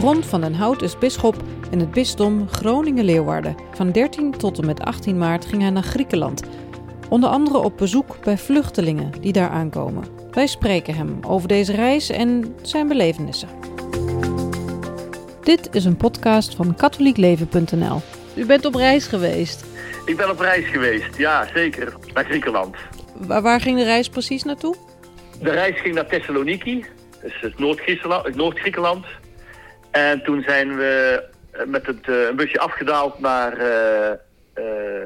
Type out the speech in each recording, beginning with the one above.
Ron van den Hout is bisschop in het bisdom Groningen-Leeuwarden. Van 13 tot en met 18 maart ging hij naar Griekenland. Onder andere op bezoek bij vluchtelingen die daar aankomen. Wij spreken hem over deze reis en zijn belevenissen. Dit is een podcast van katholiekleven.nl. U bent op reis geweest. Ik ben op reis geweest, ja zeker, naar Griekenland. Waar, waar ging de reis precies naartoe? De reis ging naar Thessaloniki, dus het Noord-Griekenland. Noord en toen zijn we met het, uh, een busje afgedaald naar, uh,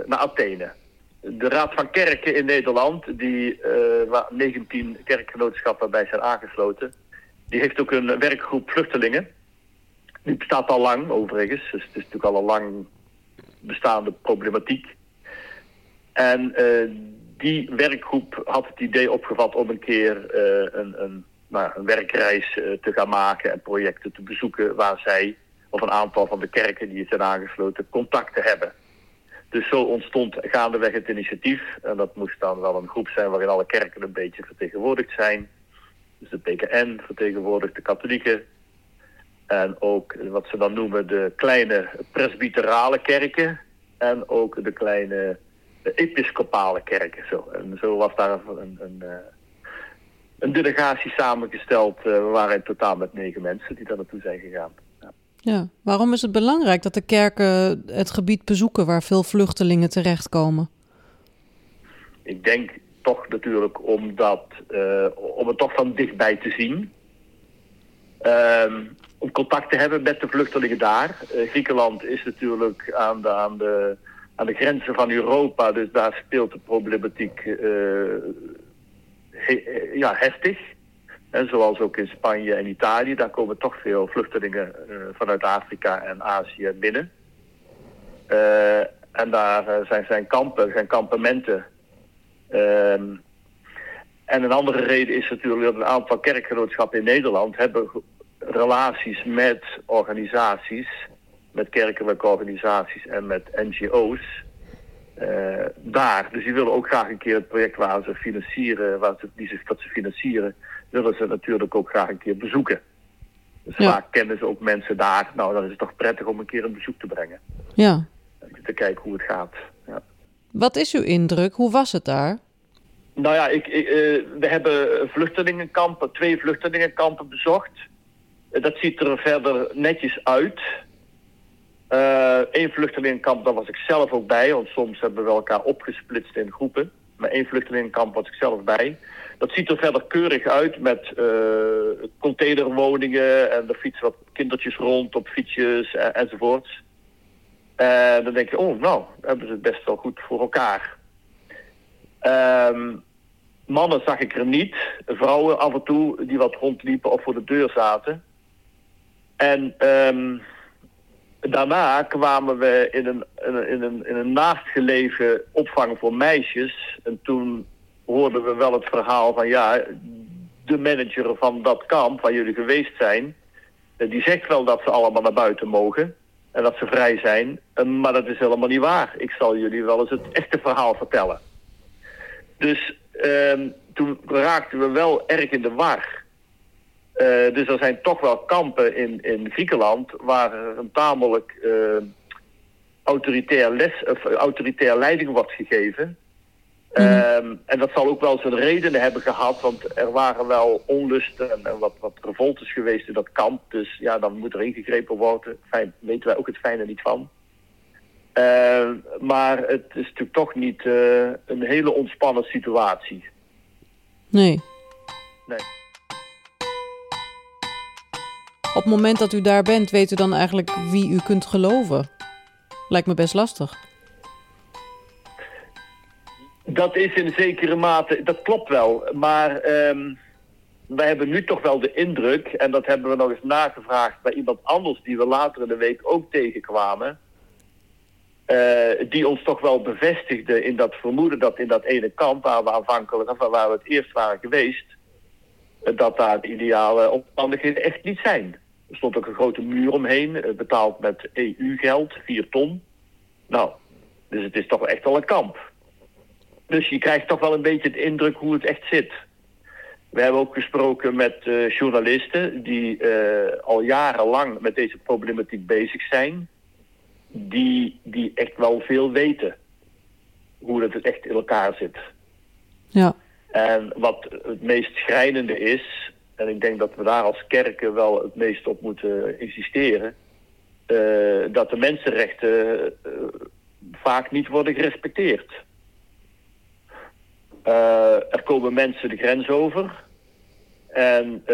naar Athene. De Raad van Kerken in Nederland, die, waar 19 kerkgenootschappen bij zijn aangesloten, die heeft ook een werkgroep vluchtelingen. Die bestaat al lang overigens, dus het is natuurlijk al een lang bestaande problematiek. En die werkgroep had het idee opgevat om een keer een, een nou, een werkreis uh, te gaan maken en projecten te bezoeken waar zij of een aantal van de kerken die het zijn aangesloten contacten hebben. Dus zo ontstond gaandeweg het initiatief. En dat moest dan wel een groep zijn waarin alle kerken een beetje vertegenwoordigd zijn. Dus de PKN vertegenwoordigt de katholieken. En ook wat ze dan noemen de kleine presbyterale kerken. En ook de kleine episcopale kerken. Zo. En zo was daar een, een, een eh, een delegatie samengesteld. Uh, we waren in totaal met negen mensen die daar naartoe zijn gegaan. Ja. ja. waarom is het belangrijk dat de kerken het gebied bezoeken waar veel vluchtelingen terechtkomen? Ik denk toch natuurlijk omdat, uh, om het toch van dichtbij te zien. Uh, om contact te hebben met de vluchtelingen daar. Uh, Griekenland is natuurlijk aan de, aan, de, aan de grenzen van Europa, dus daar speelt de problematiek eh, ja, heftig. En zoals ook in Spanje en Italië, daar komen toch veel vluchtelingen uh, vanuit Afrika en Azië binnen. Uh, en daar zijn, zijn kampen, zijn kampementen. Uh, en een andere reden is natuurlijk dat een aantal kerkgenootschappen in Nederland hebben relaties met organisaties, met kerkelijke organisaties en met NGO's. Uh, daar. Dus die willen ook graag een keer het project waar ze financieren, waar ze, die zich, dat ze financieren, willen ze natuurlijk ook graag een keer bezoeken. Dus ja. vaak kennen ze ook mensen daar. Nou, dan is het toch prettig om een keer een bezoek te brengen. Ja. Te kijken hoe het gaat. Ja. Wat is uw indruk? Hoe was het daar? Nou ja, ik, ik, uh, we hebben vluchtelingenkampen, twee vluchtelingenkampen bezocht. Uh, dat ziet er verder netjes uit. Eén uh, vluchtelingenkamp, daar was ik zelf ook bij, want soms hebben we elkaar opgesplitst in groepen. Maar één vluchtelingenkamp was ik zelf bij. Dat ziet er verder keurig uit met uh, containerwoningen en er fietsen wat kindertjes rond op fietsjes en, enzovoorts. En dan denk je, oh nou, hebben ze het best wel goed voor elkaar. Um, mannen zag ik er niet. Vrouwen af en toe die wat rondliepen of voor de deur zaten. En um, daarna kwamen we in een, in, een, in een naastgelegen opvang voor meisjes. En toen hoorden we wel het verhaal van ja, de manager van dat kamp waar jullie geweest zijn, eh, die zegt wel dat ze allemaal naar buiten mogen en dat ze vrij zijn. Maar dat is helemaal niet waar. Ik zal jullie wel eens het echte verhaal vertellen. Dus uh, toen raakten we wel erg in de war. Uh, dus er zijn toch wel kampen in, in Griekenland waar een tamelijk uh, autoritair, les, of autoritair leiding wordt gegeven. Mm. Um, en dat zal ook wel zijn redenen hebben gehad, want er waren wel onlusten en, en wat, wat revoltes geweest in dat kamp. Dus ja, dan moet er ingegrepen worden. Fijn, weten wij ook het fijne niet van. Uh, maar het is natuurlijk toch niet een hele ontspannen situatie. Nee. Nee. Op het moment dat u daar bent, weet u dan eigenlijk wie u kunt geloven? Lijkt me best lastig. Dat is in zekere mate, dat klopt wel. Maar um, wij hebben nu toch wel de indruk, en dat hebben we nog eens nagevraagd bij iemand anders die we later in de week ook tegenkwamen. Uh, die ons toch wel bevestigde in dat vermoeden dat in dat ene kamp waar we aanvankelijk, of waar we het eerst waren geweest, dat daar de ideale omstandigheden echt niet zijn. Er stond ook een grote muur omheen, eh, betaald met EU-geld, 4 ton. Nou, dus het is toch echt wel een kamp. Dus je krijgt toch wel een beetje de indruk hoe het echt zit. We hebben ook gesproken met uh, journalisten die uh, al jarenlang met deze problematiek bezig zijn. Die, die echt wel veel weten hoe het echt in elkaar zit. Ja. En wat het meest schrijnende is, en ik denk dat we daar als kerken wel het meest op moeten insisteren, uh, dat de mensenrechten vaak niet worden gerespecteerd. Uh, er komen mensen de grens over. En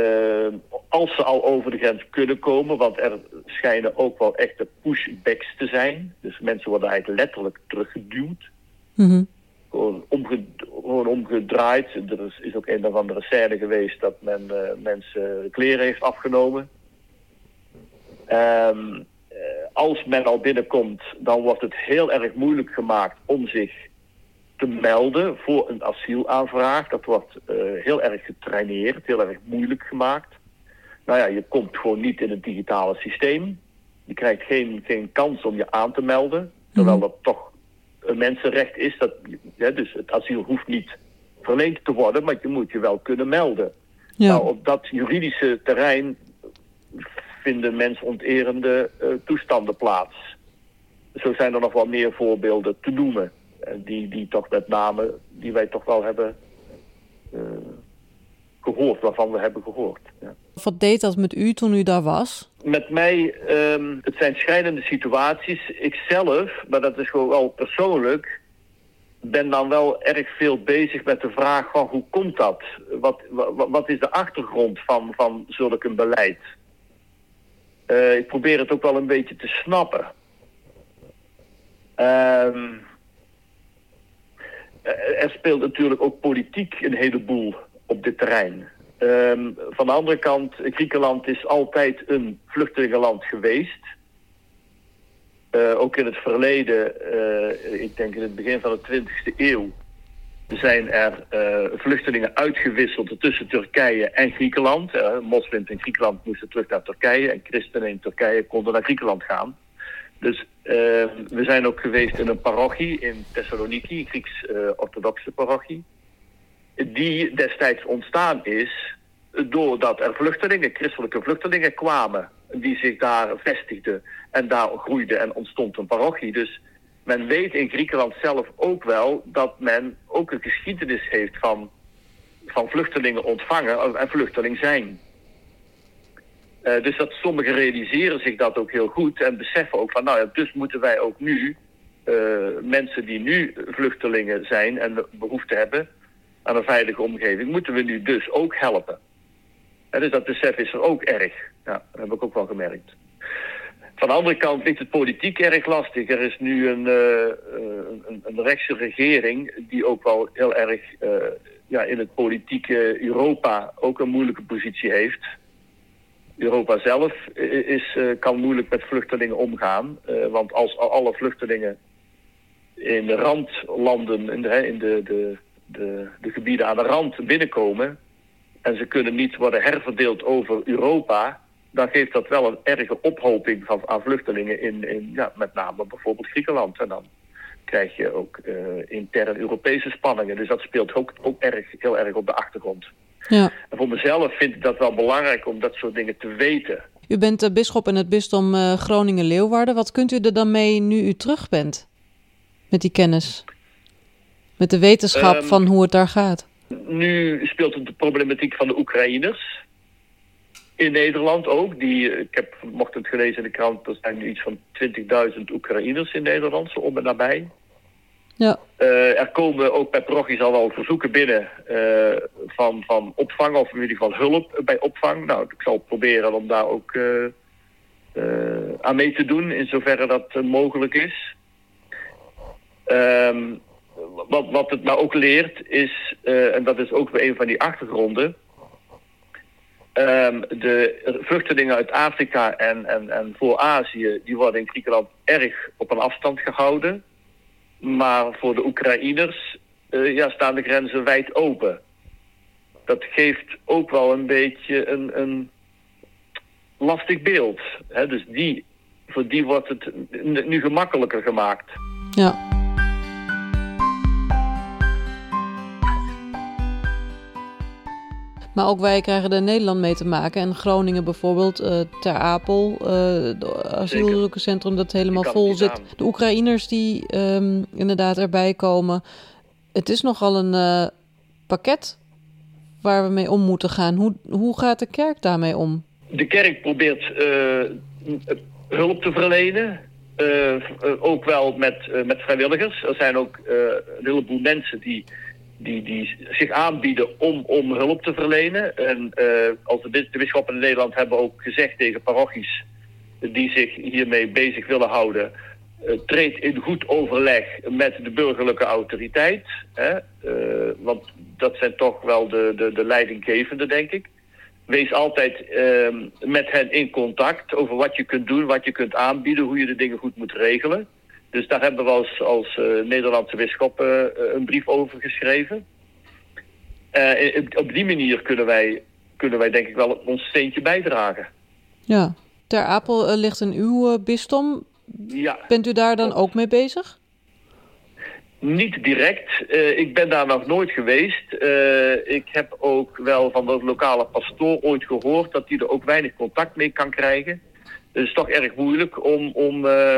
als ze al over de grens kunnen komen, want er schijnen ook wel echte pushbacks te zijn. Dus mensen worden eigenlijk letterlijk teruggeduwd. Mm. Gewoon, omge gewoon, omgedraaid. Er is, is, ook een of andere scène geweest dat men uh, mensen kleren heeft afgenomen. Um, als men al binnenkomt, dan wordt het heel erg moeilijk gemaakt om zich te melden voor een asielaanvraag. Dat wordt uh, heel erg getraineerd, heel erg moeilijk gemaakt. Nou ja, je komt gewoon niet in het digitale systeem. Je krijgt geen, geen kans om je aan te melden. Terwijl dat toch een mensenrecht is. Dat, dus het asiel hoeft niet verleend te worden, maar je moet je wel kunnen melden. Ja. Nou, op dat juridische terrein vinden mensonterende uh, toestanden plaats. Zo zijn er nog wel meer voorbeelden te noemen. Uh, die, die toch met name, die wij toch wel hebben uh, gehoord, waarvan we hebben gehoord. Wat deed dat met u toen u daar was? Met mij, um, het zijn schrijnende situaties. Ikzelf, maar dat is gewoon wel persoonlijk, ben dan wel erg veel bezig met de vraag van hoe komt dat? Wat, wat, wat is de achtergrond van, van zulk een beleid? Uh, ik probeer het ook wel een beetje te snappen. Um, er speelt natuurlijk ook politiek een heleboel op dit terrein. Um, van de andere kant, Griekenland is altijd een vluchtelingenland geweest. Uh, ook in het verleden, uh, ik denk in het begin van de 20e eeuw, zijn er uh, vluchtelingen uitgewisseld tussen Turkije en Griekenland. Moslims in Griekenland moesten terug naar Turkije en christenen in Turkije konden naar Griekenland gaan. Dus we zijn ook geweest in een parochie in Thessaloniki, Grieks-orthodoxe parochie. Die destijds ontstaan is doordat er vluchtelingen, christelijke vluchtelingen kwamen. Die zich daar vestigden en daar groeide en ontstond een parochie. Dus men weet in Griekenland zelf ook wel dat men ook een geschiedenis heeft van, van vluchtelingen ontvangen en vluchteling zijn. Uh, dus dat sommigen realiseren zich dat ook heel goed en beseffen ook van, nou ja, dus moeten wij ook nu uh, mensen die nu vluchtelingen zijn en behoefte hebben aan een veilige omgeving, moeten we nu dus ook helpen. Uh, dus dat besef is er ook erg. Ja, dat heb ik ook wel gemerkt. Van de andere kant ligt het politiek erg lastig. Er is nu een, uh, een, een rechtse regering die ook wel heel erg uh, ja, in het politieke Europa ook een moeilijke positie heeft. Europa zelf is, uh, kan moeilijk met vluchtelingen omgaan. want als alle vluchtelingen in de randlanden, in, de, in de, de, de, de gebieden aan de rand binnenkomen... en ze kunnen niet worden herverdeeld over Europa dan geeft dat wel een erge ophoping van, aan vluchtelingen in, in ja, met name bijvoorbeeld Griekenland. En dan krijg je ook uh, intern Europese spanningen. Dus dat speelt ook, ook erg, heel erg op de achtergrond. Ja. En voor mezelf vind ik dat wel belangrijk om dat soort dingen te weten. U bent de bisschop in het bisdom uh, Groningen-Leeuwarden. Wat kunt u er dan mee nu u terug bent? Met die kennis? Met de wetenschap um, van hoe het daar gaat? Nu speelt het de problematiek van de Oekraïners in Nederland ook. Die, ik heb vanochtend gelezen in de krant, er zijn nu iets van 20.000 Oekraïners in Nederland, zo om en nabij. Ja. Uh, er komen ook bij parochies al wel verzoeken binnen uh, van, van opvang of in ieder geval hulp bij opvang. Nou, ik zal proberen om daar ook uh, aan mee te doen in zoverre dat mogelijk is. Um, wat, wat het nou ook leert is, en dat is ook weer een van die achtergronden... Um, de vluchtelingen uit Afrika en, en, en voor Azië, die worden in Griekenland erg op een afstand gehouden. Maar voor de Oekraïners uh, ja, staan de grenzen wijd open. Dat geeft ook wel een beetje een, een lastig beeld. Hè? Dus die, voor die wordt het nu gemakkelijker gemaakt. Ja. Maar ook wij krijgen er in Nederland mee te maken. En Groningen bijvoorbeeld, uh, Ter Apel, het asielzoekerscentrum dat helemaal vol zit. De Oekraïners die um, inderdaad erbij komen. Het is nogal een pakket waar we mee om moeten gaan. Hoe, hoe gaat de kerk daarmee om? De kerk probeert hulp te verlenen. Uh, ook wel met, uh, met vrijwilligers. Er zijn ook uh, een heleboel mensen die, die, zich aanbieden om, om hulp te verlenen. En als de, de bisschoppen in Nederland hebben ook gezegd tegen parochies die zich hiermee bezig willen houden. treed in goed overleg met de burgerlijke autoriteit. Hè? want dat zijn toch wel de, de, de leidinggevenden, denk ik wees altijd uh, met hen in contact over wat je kunt doen, wat je kunt aanbieden, hoe je de dingen goed moet regelen. Dus daar hebben we als, als uh, Nederlandse bisschop uh, een brief over geschreven. Uh, op die manier kunnen wij, kunnen wij denk ik wel ons steentje bijdragen. Ja, Ter Apel ligt in uw bisdom. Ja. Bent u daar dan ook mee bezig? Niet direct. Uh, ik ben daar nog nooit geweest. Uh, ik heb ook wel van de lokale pastoor ooit gehoord dat hij er ook weinig contact mee kan krijgen. Het is toch erg moeilijk om, om, uh,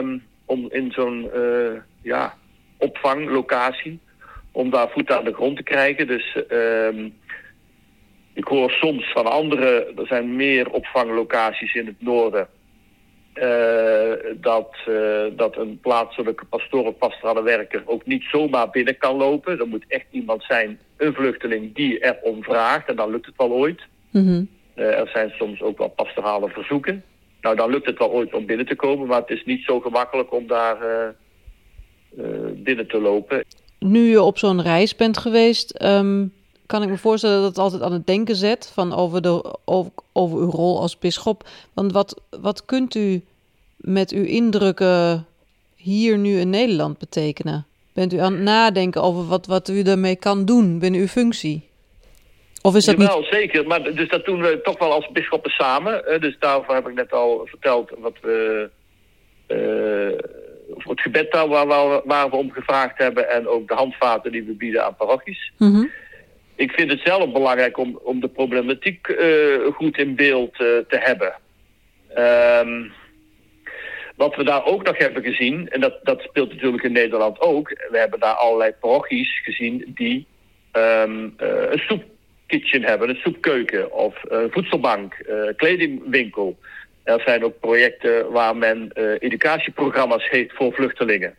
om in zo'n uh, ja, opvanglocatie, om daar voet aan de grond te krijgen. Dus ehm, ik hoor soms van anderen, er zijn meer opvanglocaties in het noorden uh, dat, uh, dat een plaatselijke pastoor of pastorale werker ook niet zomaar binnen kan lopen. Er moet echt iemand zijn, een vluchteling, die erom vraagt. En dan lukt het wel ooit. Mm -hmm. uh, er zijn soms ook wel pastorale verzoeken. Nou, dan lukt het wel ooit om binnen te komen. Maar het is niet zo gemakkelijk om daar binnen te lopen. Nu je op zo'n reis bent geweest... Um kan ik me voorstellen dat het altijd aan het denken zet van over, de, over, uw rol als bisschop. Want wat, wat kunt u met uw indrukken hier nu in Nederland betekenen? Bent u aan het nadenken over wat, wat u daarmee kan doen binnen uw functie? Of is dat Jawel, niet... zeker. Maar dus dat doen we toch wel als bisschoppen samen. Dus daarvoor heb ik net al verteld wat we... Uh, het gebed daar waar, waar, waar, we om gevraagd hebben... en ook de handvaten die we bieden aan parochies. Mm -hmm ik vind het zelf belangrijk om, om de problematiek uh, goed in beeld uh, te hebben. Um, wat we daar ook nog hebben gezien, en dat, dat speelt natuurlijk in Nederland ook... we hebben daar allerlei parochies gezien die um, uh, een soepkitchen hebben, een soepkeuken... of een voedselbank, kledingwinkel. Er zijn ook projecten waar men educatieprogramma's heeft voor vluchtelingen.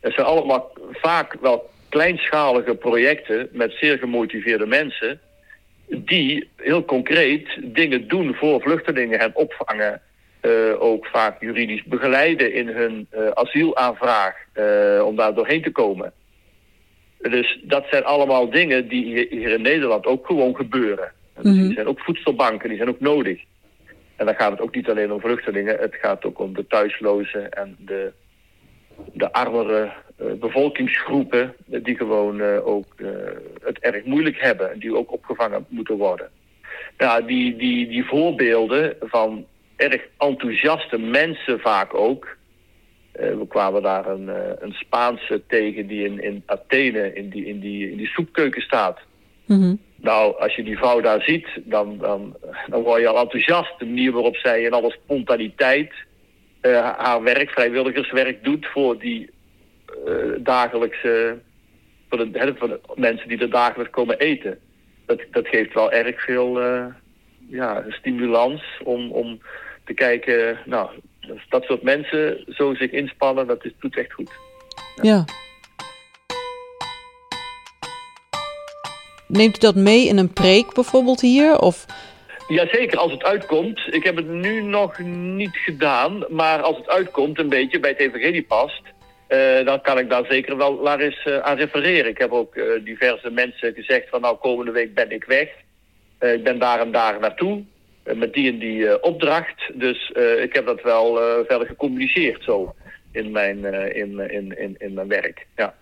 Dat zijn allemaal vaak wel kleinschalige projecten met zeer gemotiveerde mensen... die heel concreet dingen doen voor vluchtelingen en opvangen... Ook vaak juridisch begeleiden in hun asielaanvraag om daar doorheen te komen. Dus dat zijn allemaal dingen die hier in Nederland ook gewoon gebeuren. Dus mm -hmm. Die zijn ook voedselbanken, die zijn ook nodig. En dan gaat het ook niet alleen om vluchtelingen, het gaat ook om de thuislozen en de, de armere uh, bevolkingsgroepen die gewoon uh, ook uh, het erg moeilijk hebben en die ook opgevangen moeten worden. Ja, die, die, die voorbeelden van erg enthousiaste mensen vaak ook. We kwamen daar een, een Spaanse tegen die in, in Athene in die, in, die, in die soepkeuken staat. Mm -hmm. Nou, als je die vrouw daar ziet, dan, dan, dan word je al enthousiast. De manier waarop zij in alle spontaniteit haar werk, vrijwilligerswerk doet voor die uh, dagelijkse, voor de, voor de mensen die er dagelijks komen eten. Dat, dat geeft wel erg veel uh, ja, stimulans om, om te kijken, nou, dat soort mensen zo zich inspannen, dat is, doet echt goed. ja. ja. Neemt u dat mee in een preek bijvoorbeeld hier? Of... Jazeker, als het uitkomt. Ik heb het nu nog niet gedaan, maar als het uitkomt een beetje bij het evangelie past... Uh, dan kan ik daar zeker wel naar eens uh, aan refereren. Ik heb ook uh, diverse mensen gezegd van nou komende week ben ik weg. ik ben daar en daar naartoe. Met die en die opdracht. Dus ik heb dat wel verder gecommuniceerd zo in mijn, in, in, in, in mijn werk. Ja.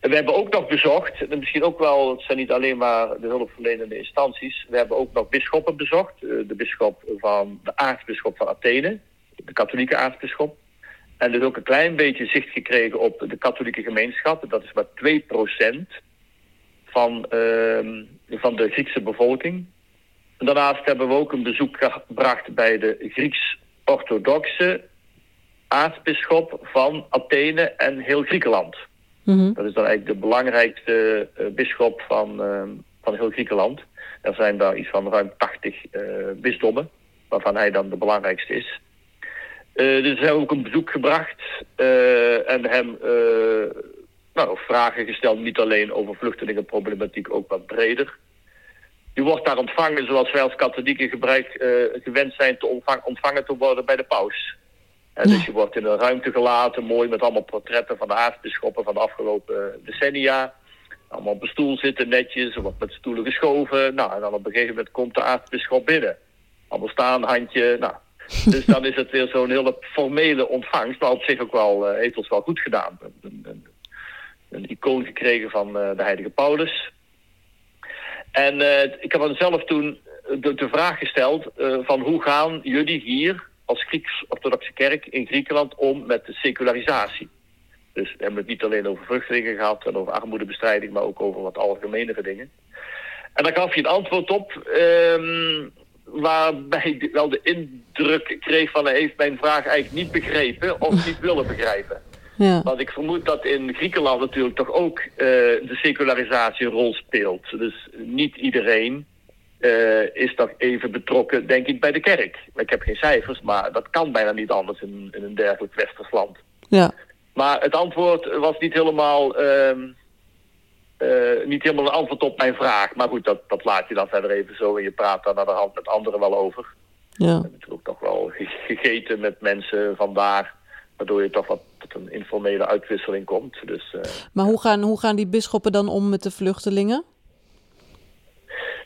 we hebben ook nog bezocht, en misschien ook wel, het zijn niet alleen maar de hulpverlenende instanties. We hebben ook nog bisschoppen bezocht. de bisschop van de aartsbisschop van Athene, de katholieke aartsbisschop. En dus ook een klein beetje zicht gekregen op de katholieke gemeenschap. Dat is maar 2% van, ehm, van de Griekse bevolking. Daarnaast hebben we ook een bezoek gebracht bij de Grieks-orthodoxe aartsbisschop van Athene en heel Griekenland. Mhm. Dat is dan eigenlijk de belangrijkste uh, bisschop van, ehm, van heel Griekenland. Er zijn daar iets van ruim 80 uh, eh, bisdommen, waarvan hij dan de belangrijkste is. Uh, dus hebben ook een bezoek gebracht en hem nou, vragen gesteld, niet alleen over vluchtelingenproblematiek, ook wat breder. U wordt daar ontvangen zoals wij als katholieken gebruik, gewend zijn te ontvangen te worden bij de paus dus je wordt in een ruimte gelaten, mooi met allemaal portretten van de aartsbisschoppen van de afgelopen decennia. Allemaal op een stoel zitten netjes, er wordt met stoelen geschoven. Nou, en dan op een gegeven moment komt de aartsbisschop binnen. Allemaal staan, handje, nou. Dus dan is het weer zo'n hele formele ontvangst, maar op zich ook wel, uh, heeft ons wel goed gedaan. Een, een, een icoon gekregen van uh, de heilige Paulus. En uh, ik heb dan zelf toen de, de vraag gesteld van hoe gaan jullie hier als Grieks-orthodoxe kerk in Griekenland om met de secularisatie. Dus we hebben het niet alleen over vluchtelingen gehad en over armoedebestrijding, maar ook over wat algemenere dingen. En daar gaf je een antwoord op, um, waarbij ik wel de indruk kreeg van hij heeft mijn vraag eigenlijk niet begrepen of niet willen begrijpen. Ja. Want ik vermoed dat in Griekenland natuurlijk toch ook uh, de secularisatie een rol speelt. Dus niet iedereen uh, is toch even betrokken, denk ik, bij de kerk. Ik heb geen cijfers, maar dat kan bijna niet anders in, in een dergelijk westers land. Ja. Maar het antwoord was niet helemaal, uh, uh, niet helemaal een antwoord op mijn vraag. Maar goed, dat, dat laat je dan verder even zo en je praat daar naar de hand met anderen wel over. Ja. We hebben natuurlijk toch wel gegeten met mensen vandaar, waardoor je toch wat tot een informele uitwisseling komt. Dus, uh, maar hoe gaan, hoe gaan die bisschoppen dan om met de vluchtelingen?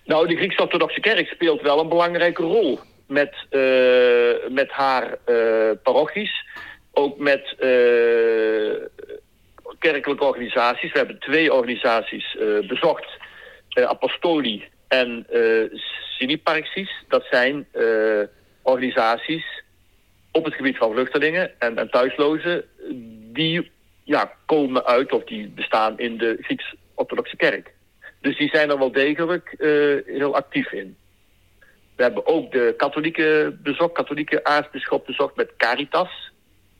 Nou, de Grieks-orthodoxe kerk speelt wel een belangrijke rol met, uh, met haar uh, parochies. Ook met uh, kerkelijke organisaties. We hebben twee organisaties bezocht. Apostoli en Siniparxis. Dat zijn organisaties op het gebied van vluchtelingen en, en thuislozen. Die ja, komen uit of die bestaan in de Grieks-orthodoxe kerk. Dus die zijn er wel degelijk uh, heel actief in. We hebben ook de katholieke bezocht, katholieke aartsbisschop bezocht met Caritas.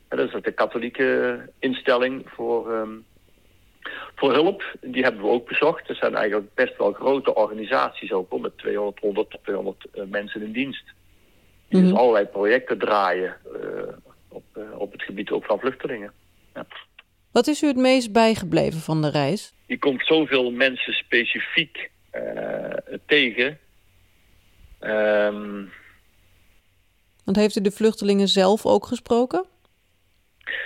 En dat is de katholieke instelling voor, um, voor hulp. Die hebben we ook bezocht. Dat zijn eigenlijk best wel grote organisaties ook, met 200, 100 tot 200 uh, mensen in dienst. Die mm -hmm. dus allerlei projecten draaien uh, op, op het gebied ook van vluchtelingen. Ja. Wat is u het meest bijgebleven van de reis? Je komt zoveel mensen specifiek uh, tegen. Um... Want heeft u de vluchtelingen zelf ook gesproken?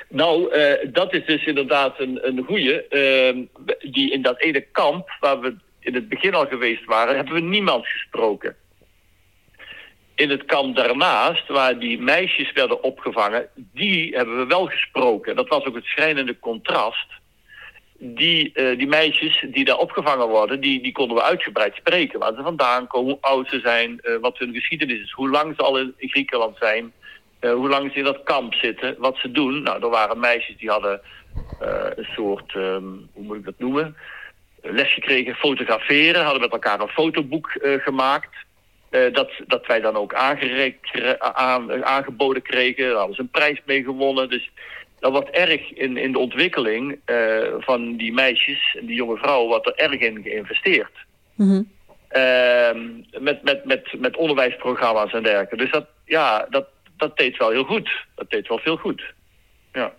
Nou, uh, dat is dus inderdaad een, een goeie. Uh, die in dat ene kamp, waar we in het begin al geweest waren, hebben we niemand gesproken in het kamp daarnaast, waar die meisjes werden opgevangen, die hebben we wel gesproken. Dat was ook het schrijnende contrast. Die, uh, die meisjes die daar opgevangen worden, die, die konden we uitgebreid spreken. Waar ze vandaan komen, hoe oud ze zijn, uh, wat hun geschiedenis is, hoe lang ze al in, Griekenland zijn, uh, hoe lang ze in dat kamp zitten, wat ze doen. Nou, er waren meisjes die hadden een soort, um, hoe moet ik dat noemen, les gekregen, fotograferen, hadden met elkaar een fotoboek gemaakt. Uh, dat, dat wij dan ook aan, aangeboden kregen. Daar hadden ze een prijs mee gewonnen. Dus dat wordt erg in, in de ontwikkeling uh, van die meisjes en die jonge vrouwen... wordt er erg in geïnvesteerd. Mm -hmm. uh, met, met, met, met onderwijsprogramma's en dergelijke. Dus dat, ja, dat, dat deed wel heel goed. Dat deed wel veel goed. Ja.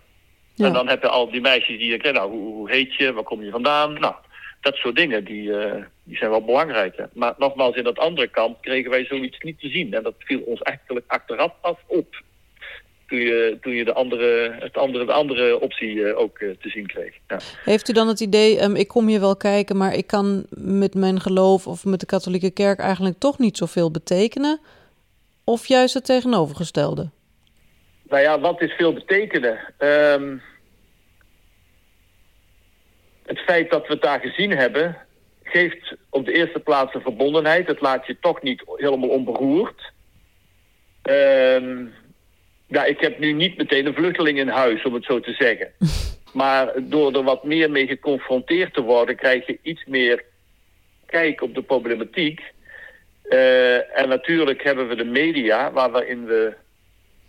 ja. En dan heb je al die meisjes die denken, nou, hoe, hoe heet je, waar kom je vandaan? Nou, dat soort dingen, die, uh, die zijn wel belangrijk. Hè. Maar nogmaals, in dat andere kamp kregen wij zoiets niet te zien. En dat viel ons eigenlijk achteraf pas op. Toen je, toen je de, andere, het andere, de andere optie uh, ook uh, te zien kreeg. Ja. Heeft u dan het idee, um, ik kom je wel kijken... maar ik kan met mijn geloof of met de katholieke kerk... eigenlijk toch niet zoveel betekenen? Of juist het tegenovergestelde? Nou ja, wat is veel betekenen? Um, het feit dat we het daar gezien hebben, geeft op de eerste plaats een verbondenheid. Het laat je toch niet helemaal onberoerd. Um, ja, ik heb nu niet meteen een vluchteling in huis, om het zo te zeggen. Maar door er wat meer mee geconfronteerd te worden, krijg je iets meer kijk op de problematiek. Uh, en natuurlijk hebben we de media, waarin we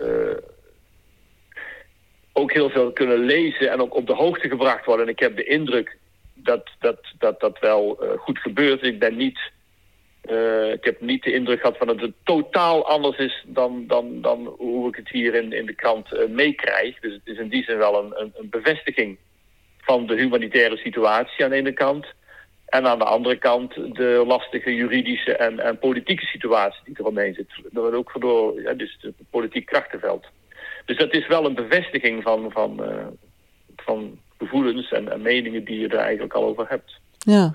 uh, ook heel veel kunnen lezen en ook op de hoogte gebracht worden. En ik heb de indruk dat dat, dat, dat wel uh, goed gebeurt. Ik ben niet. ik heb niet de indruk gehad van dat het totaal anders is dan, dan, dan hoe ik het hier in, in de krant meekrijg. Dus het is in die zin wel een, een, een bevestiging van de humanitaire situatie aan de ene kant. En aan de andere kant de lastige juridische en, en politieke situatie die er omheen zit. Dat ook door ja, dus het politiek krachtenveld. Dus dat is wel een bevestiging van, van, van gevoelens en, en, meningen die je er eigenlijk al over hebt. Ja.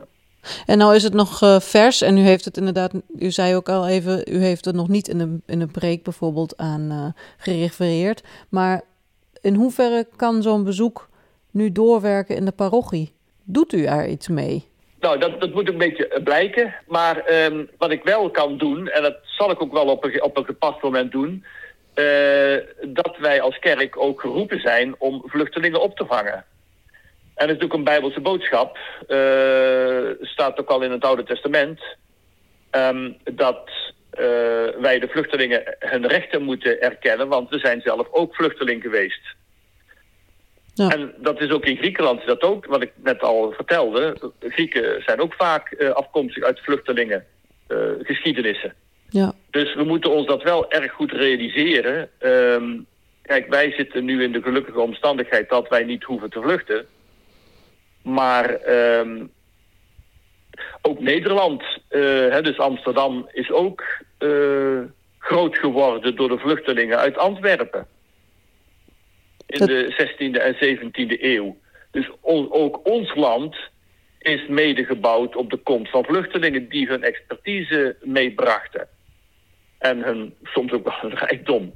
En nou is het nog uh, vers en u heeft het inderdaad, u zei ook al even, u heeft het nog niet in een, in een preek bijvoorbeeld aan uh, gerefereerd. Maar in hoeverre kan zo'n bezoek nu doorwerken in de parochie? Doet u er iets mee? Nou, dat, dat moet een beetje eh, blijken. Maar um, wat ik wel kan doen, en dat zal ik ook wel op een, op een gepast moment doen... Uh, dat wij als kerk ook geroepen zijn om vluchtelingen op te vangen. En dat is natuurlijk een bijbelse boodschap. Uh, staat ook al in het Oude Testament. Um, dat wij de vluchtelingen hun rechten moeten erkennen, want we zijn zelf ook vluchteling geweest. Ja. En dat is ook in Griekenland dat ook, wat ik net al vertelde. Grieken zijn ook vaak uh, afkomstig uit vluchtelingen uh, geschiedenissen. Ja. Dus we moeten ons dat wel erg goed realiseren. Um, kijk, wij zitten nu in de gelukkige omstandigheid dat wij niet hoeven te vluchten. Maar um, ook Nederland, uh, hè, dus Amsterdam, is ook groot geworden door de vluchtelingen uit Antwerpen in de 16e en 17e eeuw. Dus ook ons land is mede gebouwd op de komst van vluchtelingen die hun expertise meebrachten. En hun, soms ook wel hun rijkdom.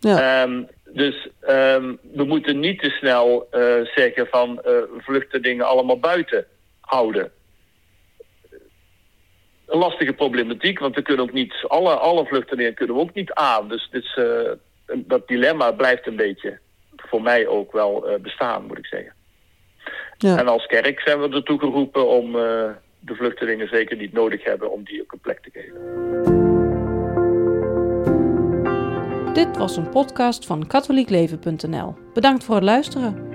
Ja. Um, dus um, we moeten niet te snel uh, zeggen van uh, vluchtelingen allemaal buiten houden. Een lastige problematiek, want we kunnen ook niet, alle, alle vluchtelingen kunnen we ook niet aan. Dus dit uh, dat dilemma blijft een beetje voor mij ook wel bestaan, moet ik zeggen. Ja. En als kerk zijn we ertoe geroepen om de vluchtelingen zeker niet nodig hebben om die ook een plek te geven. Dit was een podcast van katholiekleven.nl. Bedankt voor het luisteren.